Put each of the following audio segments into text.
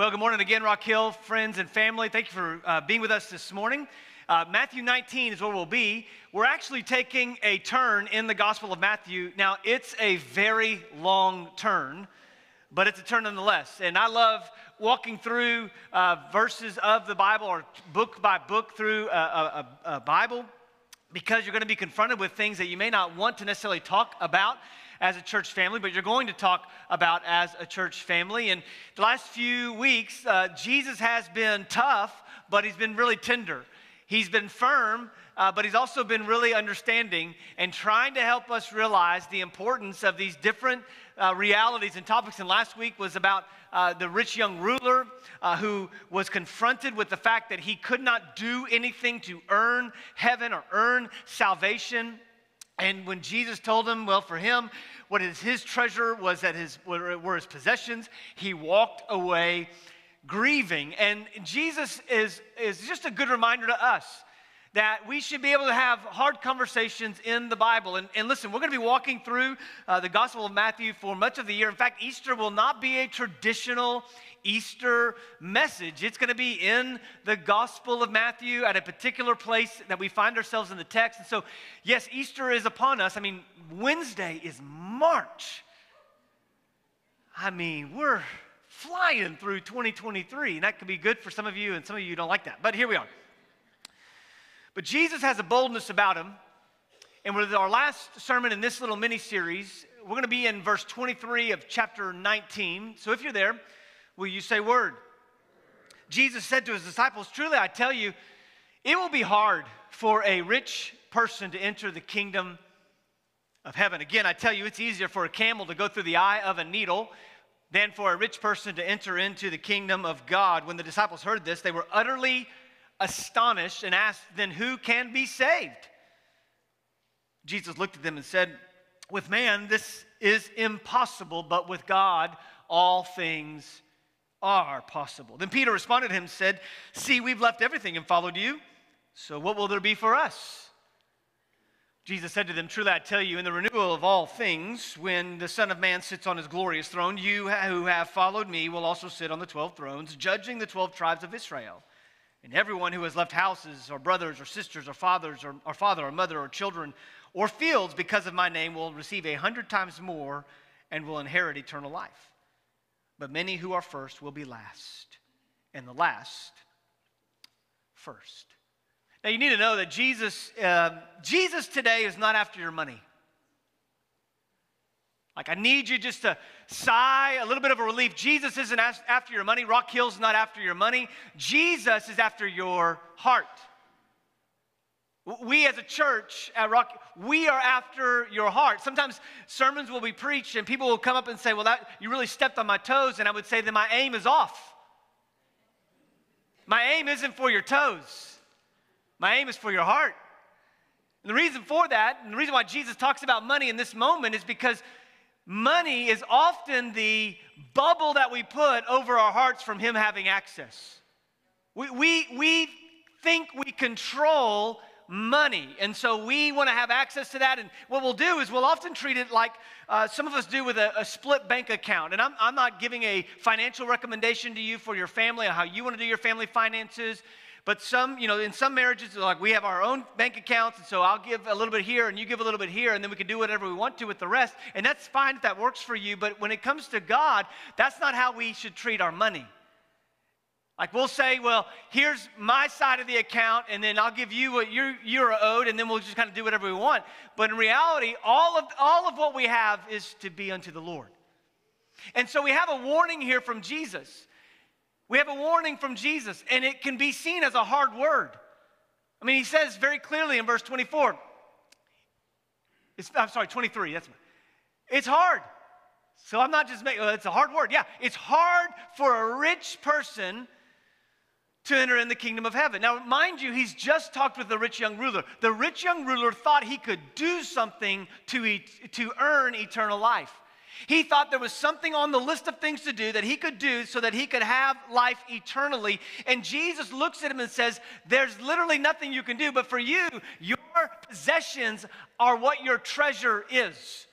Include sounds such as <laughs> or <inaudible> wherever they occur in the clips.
Well, good morning again, Rock Hill friends and family. Thank you for uh, being with us this morning. Uh, Matthew 19 is where we'll be. We're actually taking a turn in the Gospel of Matthew. Now, it's a very long turn, but it's a turn nonetheless. And I love walking through uh, verses of the Bible or book by book through a, a, a Bible because you're going to be confronted with things that you may not want to necessarily talk about as a church family, but you're going to talk about as a church family. And the last few weeks, uh, Jesus has been tough, but he's been really tender. He's been firm, uh, but he's also been really understanding and trying to help us realize the importance of these different uh, realities and topics. And last week was about uh, the rich young ruler uh, who was confronted with the fact that he could not do anything to earn heaven or earn salvation. And when Jesus told him, well, for him, what is his treasure was that his were his possessions, he walked away grieving. And Jesus is, is just a good reminder to us that we should be able to have hard conversations in the Bible. And, and listen, we're going to be walking through uh, the Gospel of Matthew for much of the year. In fact, Easter will not be a traditional Easter message. It's going to be in the Gospel of Matthew at a particular place that we find ourselves in the text. And so, yes, Easter is upon us. I mean, Wednesday is March. I mean, we're flying through 2023, and that could be good for some of you, and some of you don't like that. But here we are. But Jesus has a boldness about him. And with our last sermon in this little mini series, we're going to be in verse 23 of chapter 19. So if you're there, will you say word? Jesus said to his disciples, Truly I tell you, it will be hard for a rich person to enter the kingdom of heaven. Again, I tell you, it's easier for a camel to go through the eye of a needle than for a rich person to enter into the kingdom of God. When the disciples heard this, they were utterly astonished and asked, Then who can be saved? Jesus looked at them and said, With man, this is impossible, but with God, all things are possible. Then Peter responded to him and said, See, we've left everything and followed you. So what will there be for us? Jesus said to them, Truly I tell you, in the renewal of all things, when the Son of Man sits on his glorious throne, you who have followed me will also sit on the 12 thrones, judging the 12 tribes of Israel. And everyone who has left houses, or brothers, or sisters, or fathers, or, or father, or mother, or children, or fields because of my name will receive a hundred times more and will inherit eternal life. But many who are first will be last, and the last first. Now you need to know that Jesus, uh, Jesus today is not after your money. Like, I need you just to sigh a little bit of a relief. Jesus isn't after your money. Rock Hill's not after your money. Jesus is after your heart. We as a church at Rock, we are after your heart. Sometimes sermons will be preached and people will come up and say, Well, that, you really stepped on my toes. And I would say, Then my aim is off. My aim isn't for your toes, my aim is for your heart. And the reason for that, and the reason why Jesus talks about money in this moment is because money is often the bubble that we put over our hearts from Him having access. We, we, we think we control money. And so we want to have access to that. And what we'll do is we'll often treat it like uh, some of us do with a, a, split bank account. And I'm, I'm not giving a financial recommendation to you for your family or how you want to do your family finances. But some, you know, in some marriages, like we have our own bank accounts, and so I'll give a little bit here and you give a little bit here, and then we can do whatever we want to with the rest. And that's fine if that works for you. But when it comes to God, that's not how we should treat our money. Like we'll say, well, here's my side of the account, and then I'll give you what you're, you're owed, and then we'll just kind of do whatever we want. But in reality, all of, all of what we have is to be unto the Lord. And so we have a warning here from Jesus. We have a warning from Jesus, and it can be seen as a hard word. I mean, he says very clearly in verse 24, I'm sorry, 23, that's it's hard. So I'm not just making, it's a hard word. Yeah, it's hard for a rich person to enter in the kingdom of heaven. Now, mind you, he's just talked with the rich young ruler. The rich young ruler thought he could do something to, eat, to earn eternal life. He thought there was something on the list of things to do that he could do so that he could have life eternally. And Jesus looks at him and says, There's literally nothing you can do, but for you, your possessions are what your treasure is.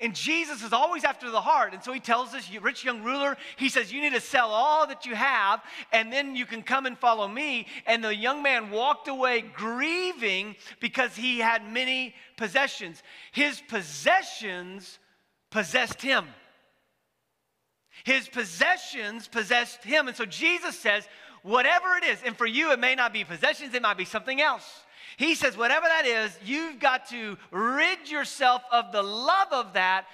And Jesus is always after the heart. And so he tells this rich young ruler, he says, You need to sell all that you have, and then you can come and follow me. And the young man walked away grieving because he had many possessions. His possessions possessed him. His possessions possessed him. And so Jesus says, whatever it is, and for you, it may not be possessions, it might be something else. He says, whatever that is, you've got to rid yourself of the love of that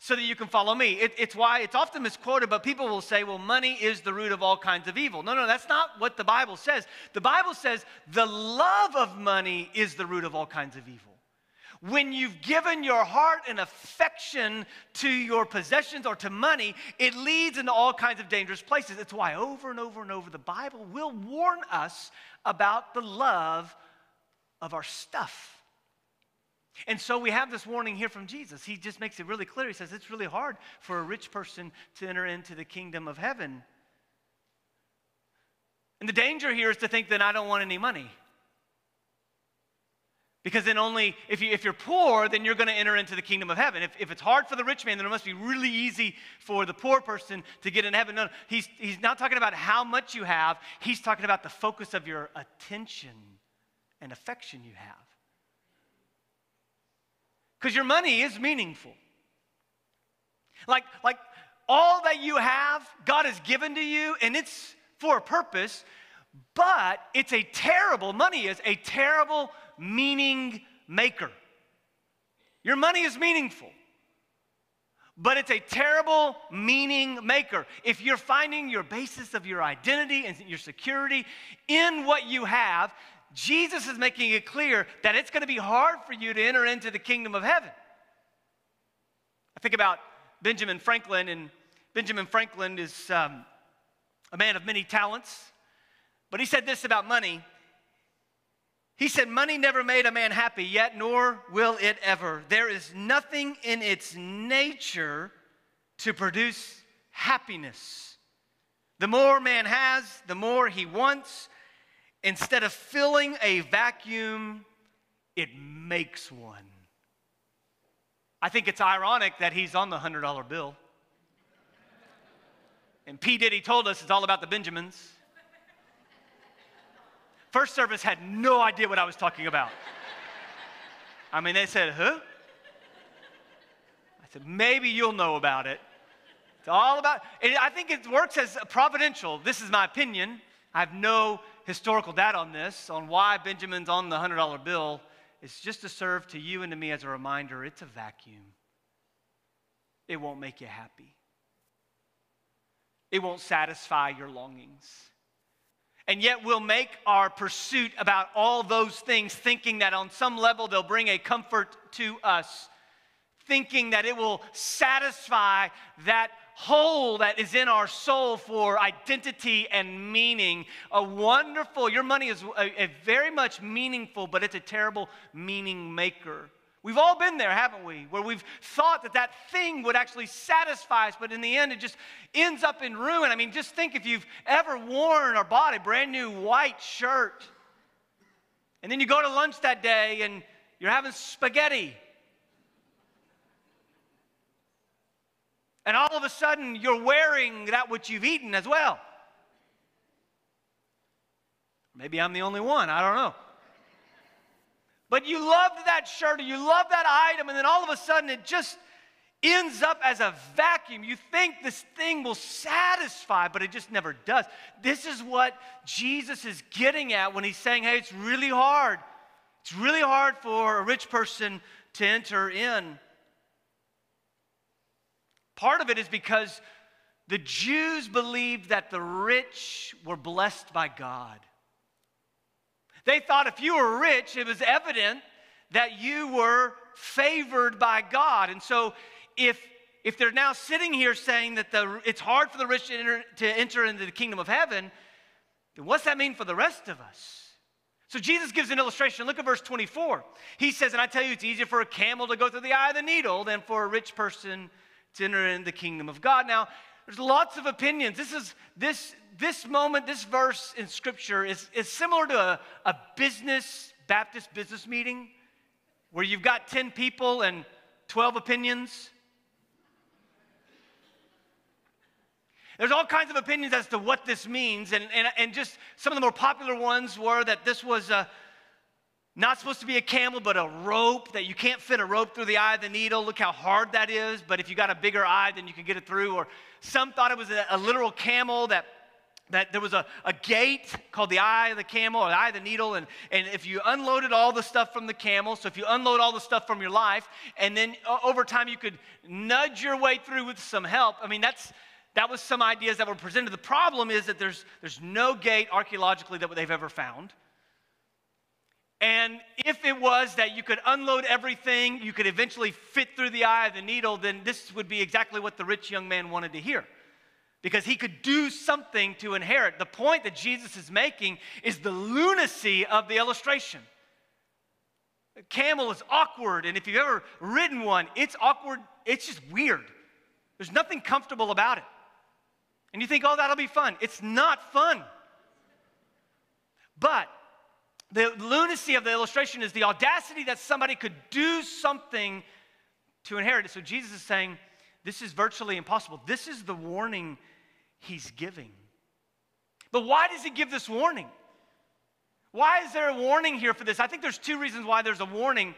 so that you can follow me. It, it's why it's often misquoted, but people will say, well, money is the root of all kinds of evil. No, no, that's not what the Bible says. The Bible says the love of money is the root of all kinds of evil. When you've given your heart and affection to your possessions or to money, it leads into all kinds of dangerous places. It's why over and over and over the Bible will warn us about the love of our stuff. And so we have this warning here from Jesus. He just makes it really clear. He says it's really hard for a rich person to enter into the kingdom of heaven. And the danger here is to think that I don't want any money. Because then only, if, you, if you're poor, then you're going to enter into the kingdom of heaven. If, if it's hard for the rich man, then it must be really easy for the poor person to get in heaven. No, no, he's, he's not talking about how much you have, he's talking about the focus of your attention and affection you have. Because your money is meaningful. Like, like all that you have, God has given to you, and it's for a purpose, but it's a terrible, money is a terrible meaning maker. Your money is meaningful, but it's a terrible meaning maker. If you're finding your basis of your identity and your security in what you have, Jesus is making it clear that it's going to be hard for you to enter into the kingdom of heaven. I think about Benjamin Franklin, and Benjamin Franklin is um, a man of many talents, but he said this about money. He said, Money never made a man happy, yet nor will it ever. There is nothing in its nature to produce happiness. The more man has, the more he wants. Instead of filling a vacuum, it makes one. I think it's ironic that he's on the $100 bill. And P. Diddy told us it's all about the Benjamins. First service had no idea what I was talking about. I mean, they said, huh? I said, maybe you'll know about it. It's all about, I think it works as providential. This is my opinion. I have no historical data on this, on why Benjamin's on the $100 bill. It's just to serve to you and to me as a reminder it's a vacuum. It won't make you happy, it won't satisfy your longings and yet we'll make our pursuit about all those things, thinking that on some level they'll bring a comfort to us, thinking that it will satisfy that hole that is in our soul for identity and meaning. A wonderful, your money is a, a very much meaningful, but it's a terrible meaning maker. We've all been there, haven't we? Where we've thought that that thing would actually satisfy us, but in the end, it just ends up in ruin. I mean, just think if you've ever worn or bought a brand new white shirt, and then you go to lunch that day and you're having spaghetti. And all of a sudden, you're wearing that which you've eaten as well. Maybe I'm the only one, I don't know. But you loved that shirt or you loved that item, and then all of a sudden it just ends up as a vacuum. You think this thing will satisfy, but it just never does. This is what Jesus is getting at when he's saying, hey, it's really hard. It's really hard for a rich person to enter in. Part of it is because the Jews believed that the rich were blessed by God. They thought if you were rich, it was evident that you were favored by God. And so if if they're now sitting here saying that the, it's hard for the rich to enter, to enter into the kingdom of heaven, then what's that mean for the rest of us? So Jesus gives an illustration. Look at verse 24. He says, And I tell you, it's easier for a camel to go through the eye of the needle than for a rich person to enter into the kingdom of God. Now, there's lots of opinions. This is this this moment, this verse in scripture is, is similar to a, a business, Baptist business meeting where you've got 10 people and 12 opinions. There's all kinds of opinions as to what this means, and, and, and just some of the more popular ones were that this was a, not supposed to be a camel, but a rope, that you can't fit a rope through the eye of the needle. Look how hard that is, but if you got a bigger eye, then you can get it through. Or some thought it was a, a literal camel that that there was a, a gate called the eye of the camel or the eye of the needle and, and if you unloaded all the stuff from the camel so if you unload all the stuff from your life and then over time you could nudge your way through with some help i mean that's that was some ideas that were presented. The problem is that there's, there's no gate archaeologically that they've ever found. And if it was that you could unload everything, you could eventually fit through the eye of the needle, then this would be exactly what the rich young man wanted to hear. Because he could do something to inherit. The point that Jesus is making is the lunacy of the illustration. A camel is awkward, and if you've ever ridden one, it's awkward, it's just weird. There's nothing comfortable about it. And you think, oh, that'll be fun. It's not fun. But the lunacy of the illustration is the audacity that somebody could do something to inherit it. So Jesus is saying, this is virtually impossible. This is the warning he's giving. But why does he give this warning? Why is there a warning here for this? I think there's two reasons why there's a warning.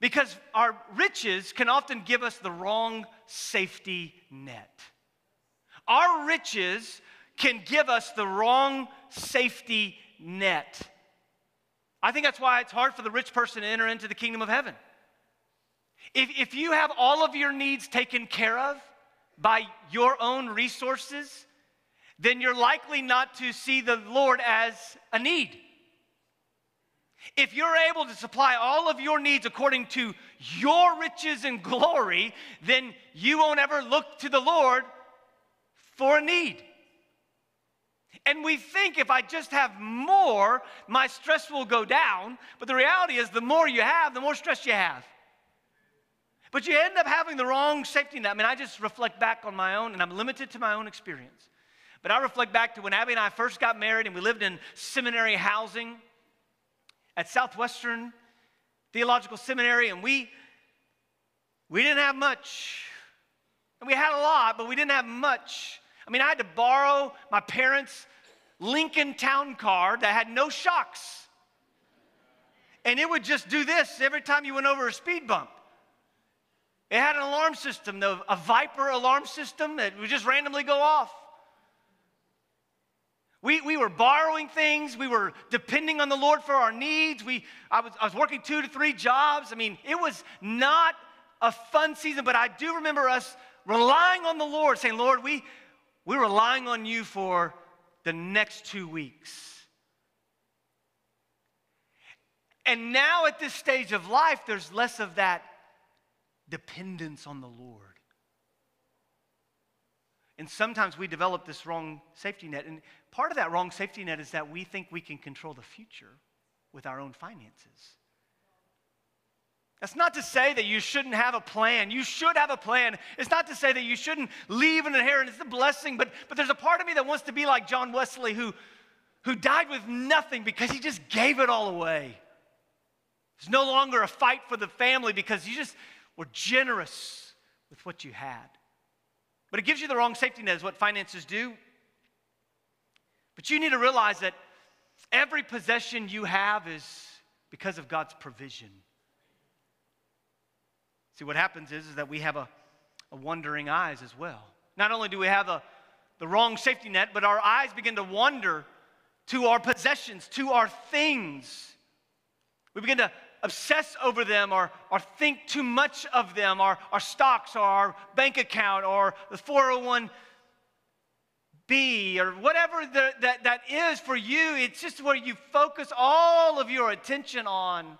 Because our riches can often give us the wrong safety net. Our riches can give us the wrong safety net. I think that's why it's hard for the rich person to enter into the kingdom of heaven. If, if you have all of your needs taken care of by your own resources, then you're likely not to see the Lord as a need. If you're able to supply all of your needs according to your riches and glory, then you won't ever look to the Lord for a need. And we think if I just have more, my stress will go down. But the reality is, the more you have, the more stress you have. But you end up having the wrong safety net. I mean, I just reflect back on my own, and I'm limited to my own experience. But I reflect back to when Abby and I first got married, and we lived in seminary housing at Southwestern Theological Seminary, and we we didn't have much. And we had a lot, but we didn't have much. I mean, I had to borrow my parents' Lincoln Town Car that had no shocks. And it would just do this every time you went over a speed bump. It had an alarm system, a Viper alarm system that would just randomly go off. We, we were borrowing things. We were depending on the Lord for our needs. We, I, was, I was working two to three jobs. I mean, it was not a fun season, but I do remember us relying on the Lord, saying, Lord, we, we're relying on you for the next two weeks. And now at this stage of life, there's less of that dependence on the Lord. And sometimes we develop this wrong safety net. And part of that wrong safety net is that we think we can control the future with our own finances. That's not to say that you shouldn't have a plan. You should have a plan. It's not to say that you shouldn't leave an inheritance. It's a blessing, but, but there's a part of me that wants to be like John Wesley who, who died with nothing because he just gave it all away. It's no longer a fight for the family because you just were generous with what you had. But it gives you the wrong safety net, is what finances do. But you need to realize that every possession you have is because of God's provision. See, what happens is, is that we have a, a wandering eyes as well. Not only do we have a, the wrong safety net, but our eyes begin to wander to our possessions, to our things. We begin to obsess over them or, or think too much of them, our, our stocks or our bank account or the 401b or whatever the, that, that is for you. It's just where you focus all of your attention on.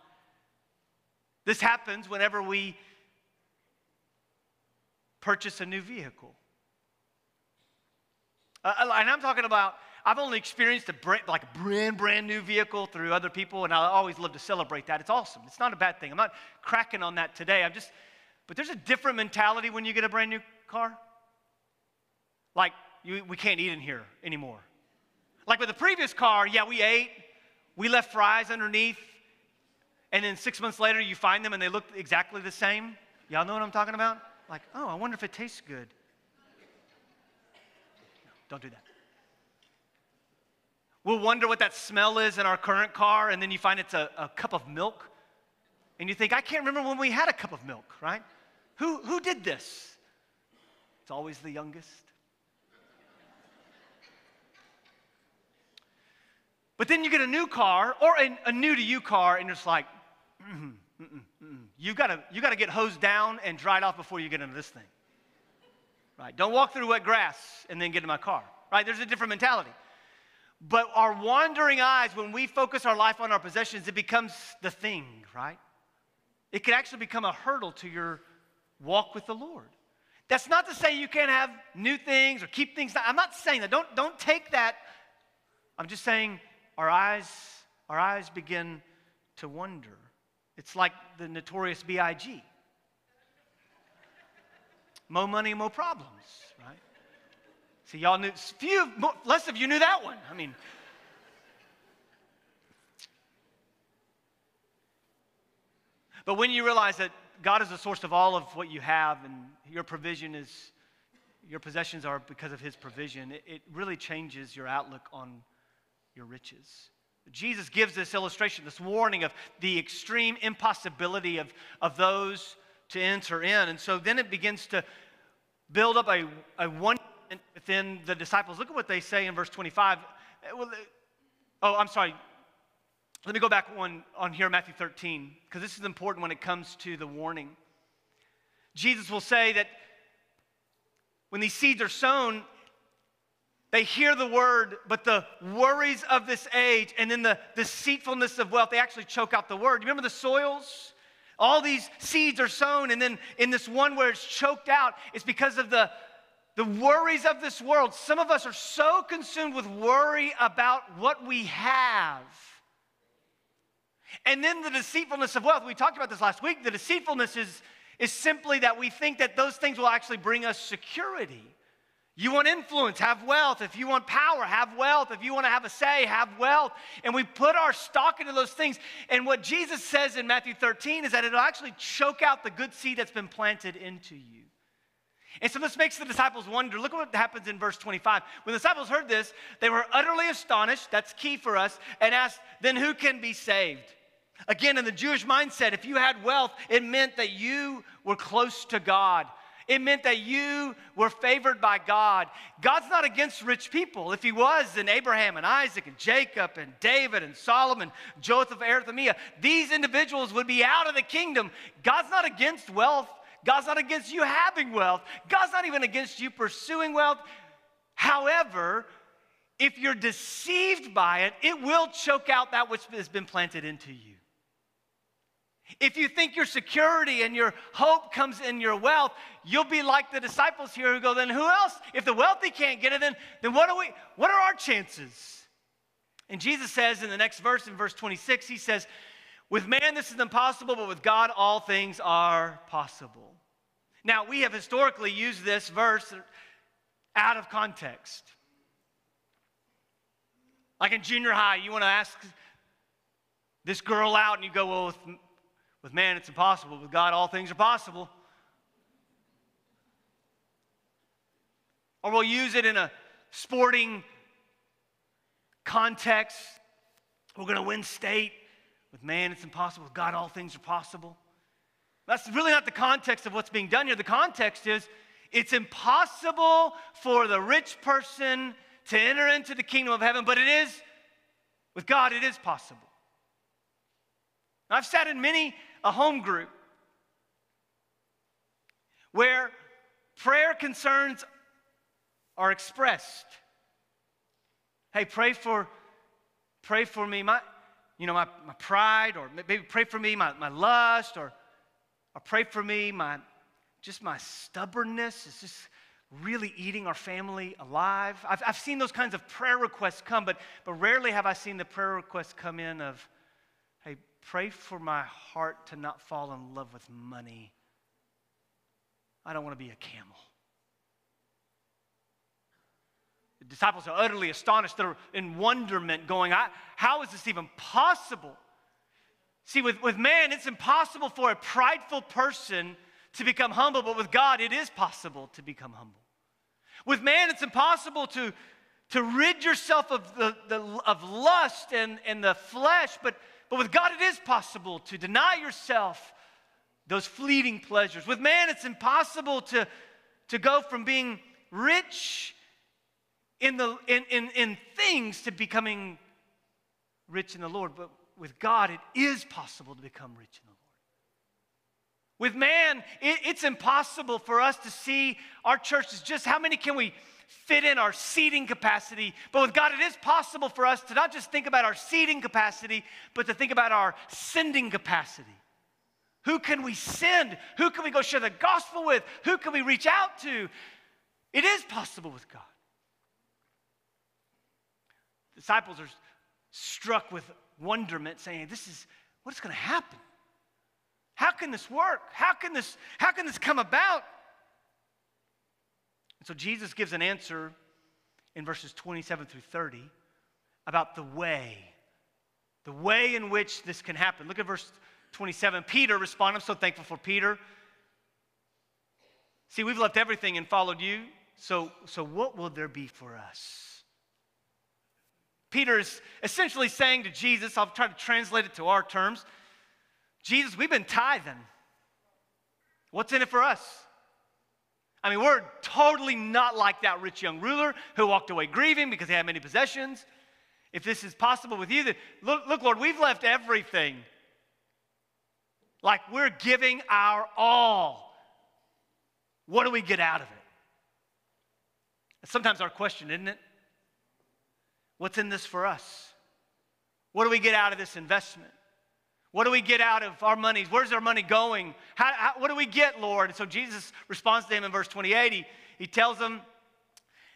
This happens whenever we purchase a new vehicle. Uh, uh, and I'm talking about, I've only experienced a brand, like brand, brand new vehicle through other people, and I always love to celebrate that. It's awesome. It's not a bad thing. I'm not cracking on that today. I'm just, but there's a different mentality when you get a brand new car. Like, you, we can't eat in here anymore. Like with the previous car, yeah, we ate, we left fries underneath, and then six months later you find them and they look exactly the same. Y'all know what I'm talking about? Like, oh, I wonder if it tastes good. Don't do that. We'll wonder what that smell is in our current car, and then you find it's a, a cup of milk. And you think, I can't remember when we had a cup of milk, right? Who, who did this? It's always the youngest. But then you get a new car or a, a new to you car, and it's like, mm-hmm, mm-mm, mm-mm, mm-mm. You gotta you gotta get hosed down and dried off before you get into this thing. Right? Don't walk through wet grass and then get in my car. Right? There's a different mentality. But our wandering eyes, when we focus our life on our possessions, it becomes the thing, right? It can actually become a hurdle to your walk with the Lord. That's not to say you can't have new things or keep things. I'm not saying that. Don't, don't take that. I'm just saying our eyes, our eyes begin to wonder. It's like the notorious B.I.G. More money, more problems, right? See, y'all knew, few, less of you knew that one. I mean, but when you realize that God is the source of all of what you have and your provision is, your possessions are because of His provision, it, it really changes your outlook on your riches. Jesus gives this illustration, this warning of the extreme impossibility of, of those to enter in. And so then it begins to build up a, a wonderment within the disciples. Look at what they say in verse 25. Eh, eh, oh, I'm sorry. Let me go back one on here, Matthew 13, because this is important when it comes to the warning. Jesus will say that when these seeds are sown, they hear the word, but the worries of this age and then the deceitfulness of wealth, they actually choke out the word. You remember the soils? All these seeds are sown, and then in this one where it's choked out, it's because of the, the worries of this world. Some of us are so consumed with worry about what we have. And then the deceitfulness of wealth. We talked about this last week. The deceitfulness is, is simply that we think that those things will actually bring us security. You want influence, have wealth. If you want power, have wealth. If you want to have a say, have wealth. And we put our stock into those things. And what Jesus says in Matthew 13 is that it'll actually choke out the good seed that's been planted into you. And so this makes the disciples wonder. Look at what happens in verse 25. When the disciples heard this, they were utterly astonished. That's key for us. And asked, then who can be saved? Again, in the Jewish mindset, if you had wealth, it meant that you were close to God. It meant that you were favored by God. God's not against rich people. If He was, then Abraham and Isaac and Jacob and David and Solomon, Joseph, Arimathea, these individuals would be out of the kingdom. God's not against wealth. God's not against you having wealth. God's not even against you pursuing wealth. However, if you're deceived by it, it will choke out that which has been planted into you. If you think your security and your hope comes in your wealth, you'll be like the disciples here who go, then who else? If the wealthy can't get it, then, then what, are we, what are our chances? And Jesus says in the next verse, in verse 26, he says, With man this is impossible, but with God all things are possible. Now, we have historically used this verse out of context. Like in junior high, you want to ask this girl out, and you go, Well, with with man, it's impossible. With God, all things are possible. Or we'll use it in a sporting context. We're going to win state. With man, it's impossible. With God, all things are possible. That's really not the context of what's being done here. The context is it's impossible for the rich person to enter into the kingdom of heaven, but it is, with God, it is possible. I've sat in many a home group where prayer concerns are expressed. Hey, pray for, pray for me, my, you know, my, my pride, or maybe pray for me, my, my lust, or, or pray for me, my just my stubbornness is just really eating our family alive. I've, I've seen those kinds of prayer requests come, but, but rarely have I seen the prayer requests come in of, Hey, pray for my heart to not fall in love with money. I don't want to be a camel. The disciples are utterly astonished. They're in wonderment, going, How is this even possible? See, with, with man, it's impossible for a prideful person to become humble, but with God, it is possible to become humble. With man, it's impossible to, to rid yourself of, the, the, of lust and, and the flesh, but, but with God, it is possible to deny yourself those fleeting pleasures. With man, it's impossible to, to go from being rich in, the, in, in, in things to becoming rich in the Lord. But with God, it is possible to become rich in the Lord. With man, it, it's impossible for us to see our churches just how many can we fit in our seating capacity. But with God, it is possible for us to not just think about our seating capacity, but to think about our sending capacity. Who can we send? Who can we go share the gospel with? Who can we reach out to? It is possible with God. Disciples are struck with wonderment, saying, This is what is going to happen. How can this work? How can this, how can this come about? And so Jesus gives an answer in verses 27 through 30 about the way, the way in which this can happen. Look at verse 27. Peter responded, I'm so thankful for Peter. See, we've left everything and followed you. So, so what will there be for us? Peter is essentially saying to Jesus, I'll try to translate it to our terms Jesus, we've been tithing. What's in it for us? I mean, we're totally not like that rich young ruler who walked away grieving because he had many possessions. If this is possible with you, then look, look, Lord, we've left everything. Like we're giving our all. What do we get out of it? Sometimes our question, isn't it? What's in this for us? What do we get out of this investment? What do we get out of our money? Where's our money going? How, how, what do we get, Lord? And so Jesus responds to him in verse 28. He, he tells them,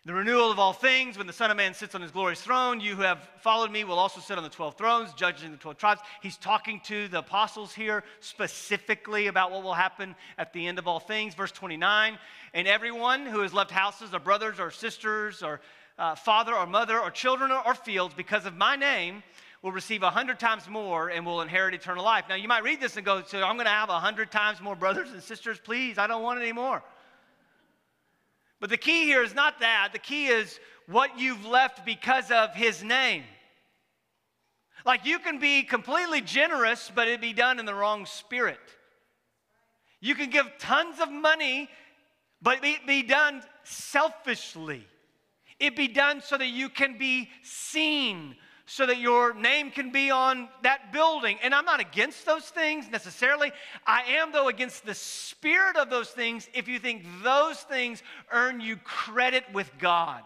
the renewal of all things, when the Son of Man sits on his glorious throne, you who have followed me will also sit on the 12 thrones, judging the 12 tribes. He's talking to the apostles here specifically about what will happen at the end of all things. Verse 29 And everyone who has left houses, or brothers, or sisters, or uh, father, or mother, or children, or, or fields because of my name will receive a hundred times more and will inherit eternal life. Now, you might read this and go, So I'm going to have a hundred times more brothers and sisters? Please, I don't want any more. But the key here is not that. The key is what you've left because of his name. Like you can be completely generous, but it be done in the wrong spirit. You can give tons of money, but it be done selfishly. It be done so that you can be seen, so that your name can be on that building. And I'm not against those things necessarily. I am, though, against the spirit of those things if you think those things earn you credit with God.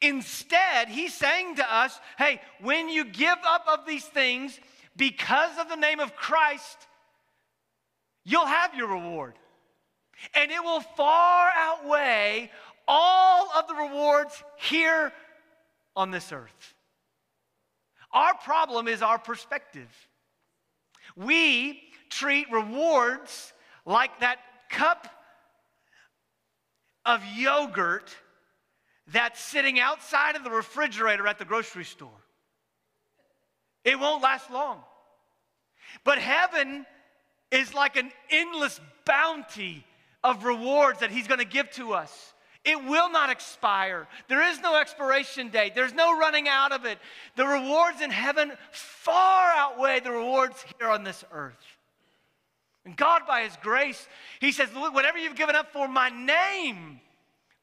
Instead, he's saying to us, hey, when you give up of these things because of the name of Christ, you'll have your reward. And it will far outweigh all of the rewards here on this earth. Our problem is our perspective. We treat rewards like that cup of yogurt that's sitting outside of the refrigerator at the grocery store. It won't last long. But heaven is like an endless bounty of rewards that He's going to give to us. It will not expire. There is no expiration date. There's no running out of it. The rewards in heaven far outweigh the rewards here on this earth. And God, by His grace, He says, whatever you've given up for my name,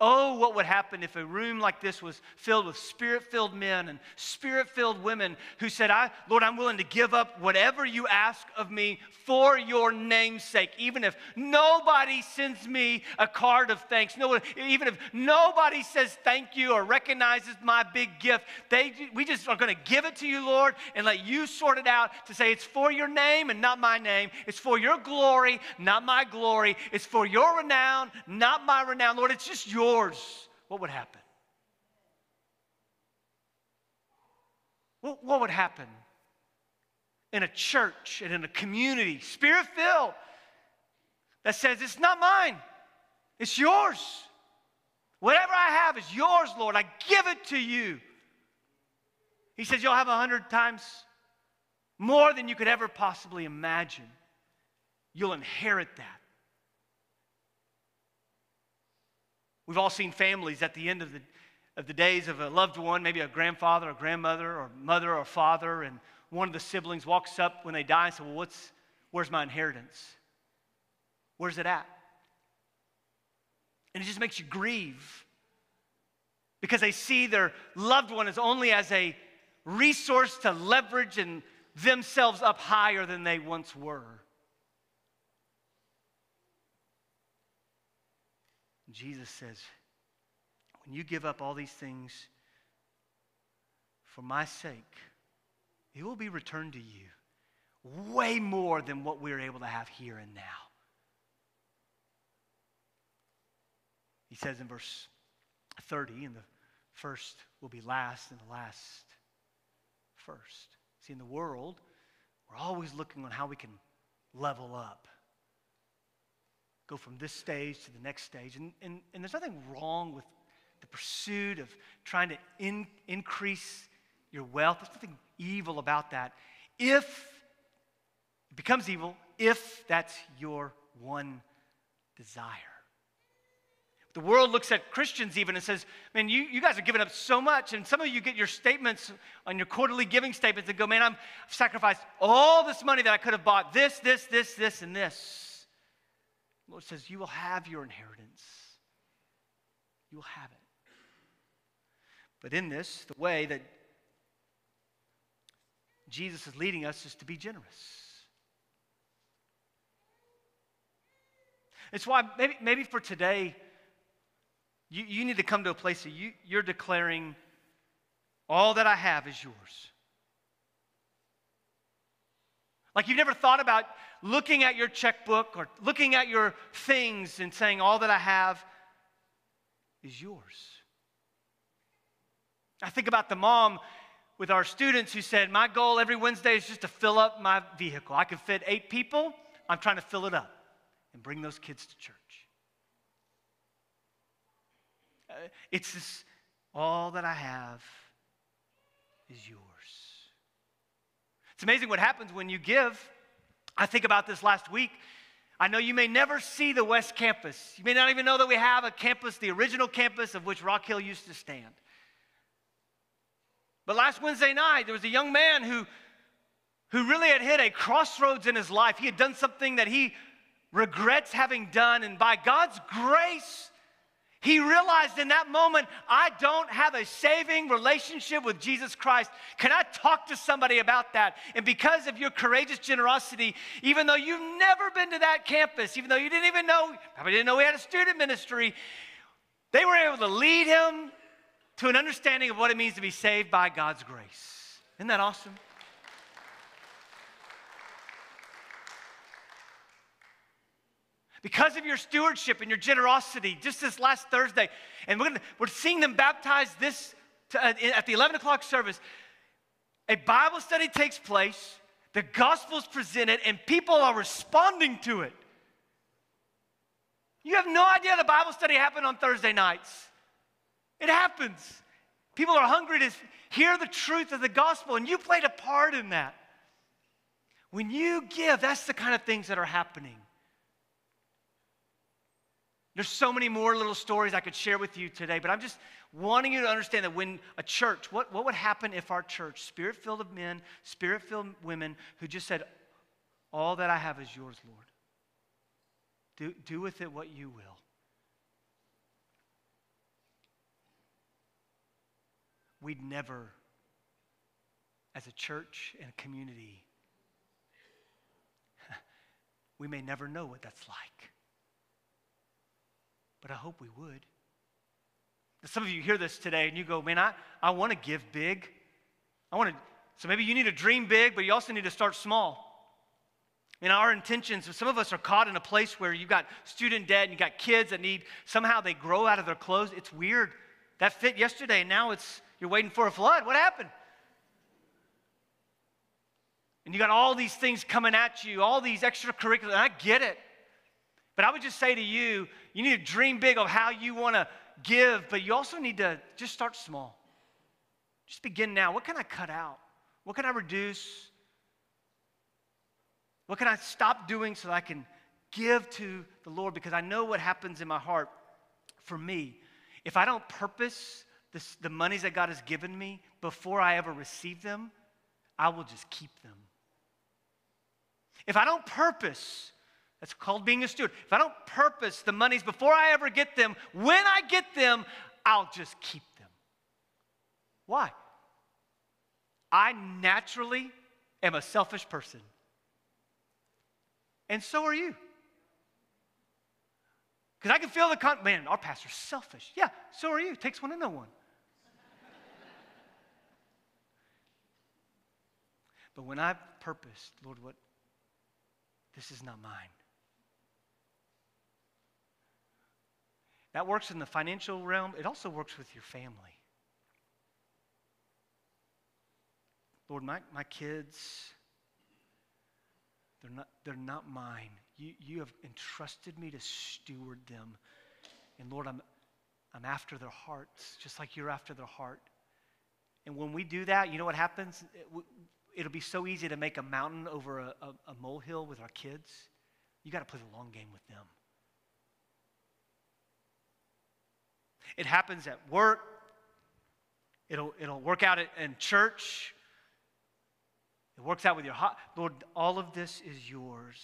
Oh, what would happen if a room like this was filled with spirit filled men and spirit filled women who said, I, Lord, I'm willing to give up whatever you ask of me for your name's sake, even if nobody sends me a card of thanks, no, even if nobody says thank you or recognizes my big gift. They, we just are going to give it to you, Lord, and let you sort it out to say it's for your name and not my name. It's for your glory, not my glory. It's for your renown, not my renown. Lord, it's just your yours, what would happen? What, what would happen in a church and in a community, spirit filled, that says, It's not mine, it's yours. Whatever I have is yours, Lord. I give it to you. He says, You'll have a hundred times more than you could ever possibly imagine. You'll inherit that. We've all seen families at the end of the, of the days of a loved one, maybe a grandfather a grandmother or mother or father, and one of the siblings walks up when they die and says, Well, what's, where's my inheritance? Where's it at? And it just makes you grieve because they see their loved one as only as a resource to leverage and themselves up higher than they once were. Jesus says, when you give up all these things for my sake, it will be returned to you way more than what we're able to have here and now. He says in verse 30, and the first will be last, and the last first. See, in the world, we're always looking on how we can level up go from this stage to the next stage. And, and, and there's nothing wrong with the pursuit of trying to in, increase your wealth. There's nothing evil about that. If it becomes evil, if that's your one desire. The world looks at Christians even and says, Man, you, you guys are giving up so much. And some of you get your statements on your quarterly giving statements and go, Man, I'm, I've sacrificed all this money that I could have bought this, this, this, this, and this. Lord says, You will have your inheritance. You will have it. But in this, the way that Jesus is leading us is to be generous. It's why maybe, maybe for today, you, you need to come to a place that you, you're declaring, all that I have is yours. Like you've never thought about looking at your checkbook or looking at your things and saying, All that I have is yours. I think about the mom with our students who said, My goal every Wednesday is just to fill up my vehicle. I can fit eight people, I'm trying to fill it up and bring those kids to church. Uh, it's this, all that I have is yours. It's amazing what happens when you give. I think about this last week. I know you may never see the West Campus. You may not even know that we have a campus, the original campus of which Rock Hill used to stand. But last Wednesday night, there was a young man who, who really had hit a crossroads in his life. He had done something that he regrets having done, and by God's grace, he realized in that moment, I don't have a saving relationship with Jesus Christ. Can I talk to somebody about that? And because of your courageous generosity, even though you've never been to that campus, even though you didn't even know, probably didn't know we had a student ministry, they were able to lead him to an understanding of what it means to be saved by God's grace. Isn't that awesome? Because of your stewardship and your generosity, just this last Thursday, and we're, gonna, we're seeing them baptized this to, uh, at the 11 o'clock service. A Bible study takes place, the gospel is presented, and people are responding to it. You have no idea the Bible study happened on Thursday nights. It happens. People are hungry to hear the truth of the gospel, and you played a part in that. When you give, that's the kind of things that are happening. There's so many more little stories I could share with you today, but I'm just wanting you to understand that when a church, what, what would happen if our church, spirit filled of men, spirit filled women, who just said, All that I have is yours, Lord. Do, do with it what you will. We'd never, as a church and a community, <laughs> we may never know what that's like but I hope we would. Some of you hear this today and you go, man, I, I want to give big. I want to, so maybe you need to dream big, but you also need to start small. In our intentions, some of us are caught in a place where you've got student debt and you've got kids that need, somehow they grow out of their clothes. It's weird. That fit yesterday, and now it's, you're waiting for a flood. What happened? And you got all these things coming at you, all these extracurricular, and I get it. But I would just say to you, you need to dream big of how you want to give, but you also need to just start small. Just begin now. What can I cut out? What can I reduce? What can I stop doing so that I can give to the Lord? Because I know what happens in my heart for me, if I don't purpose this, the monies that God has given me before I ever receive them, I will just keep them. If I don't purpose, that's called being a steward. If I don't purpose the monies before I ever get them, when I get them, I'll just keep them. Why? I naturally am a selfish person. And so are you. Because I can feel the con- man, our pastor's selfish. Yeah, so are you. It takes one to know one. but when I've purposed, Lord, what this is not mine. That works in the financial realm, it also works with your family. Lord, my, my kids, they're not, they're not mine. You, you have entrusted me to steward them. And Lord, I'm, I'm after their hearts, just like you're after their heart. And when we do that, you know what happens? It, will be so easy to make a mountain over a, a, a molehill with our kids. You got to play the long game with them. It happens at work. It'll, it'll work out in church. It works out with your heart. Lord, all of this is yours.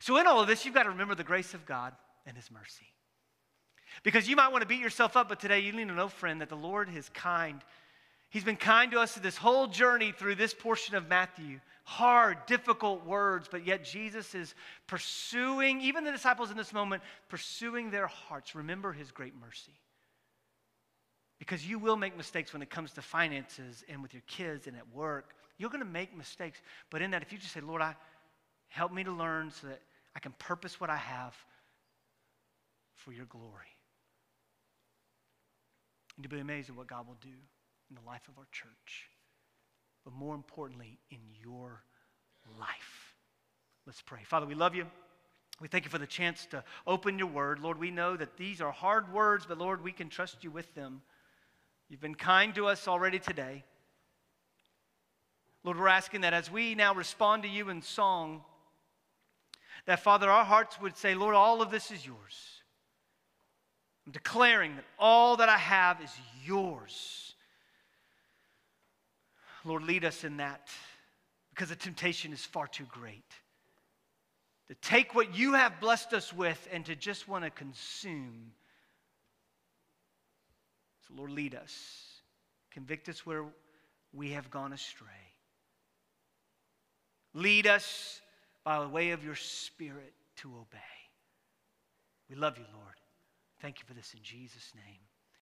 So, in all of this, you've got to remember the grace of God and His mercy. Because you might want to beat yourself up, but today you need to know, friend, that the Lord is kind. He's been kind to us this whole journey through this portion of Matthew. Hard, difficult words, but yet Jesus is pursuing, even the disciples in this moment, pursuing their hearts. Remember His great mercy. Because you will make mistakes when it comes to finances and with your kids and at work. You're going to make mistakes. But in that, if you just say, Lord, I, help me to learn so that I can purpose what I have for your glory. And to be amazed at what God will do in the life of our church. But more importantly, in your life. Let's pray. Father, we love you. We thank you for the chance to open your word. Lord, we know that these are hard words, but Lord, we can trust you with them. You've been kind to us already today. Lord, we're asking that as we now respond to you in song, that Father, our hearts would say, Lord, all of this is yours. I'm declaring that all that I have is yours. Lord, lead us in that because the temptation is far too great. To take what you have blessed us with and to just want to consume so, Lord, lead us. Convict us where we have gone astray. Lead us by the way of your Spirit to obey. We love you, Lord. Thank you for this in Jesus' name.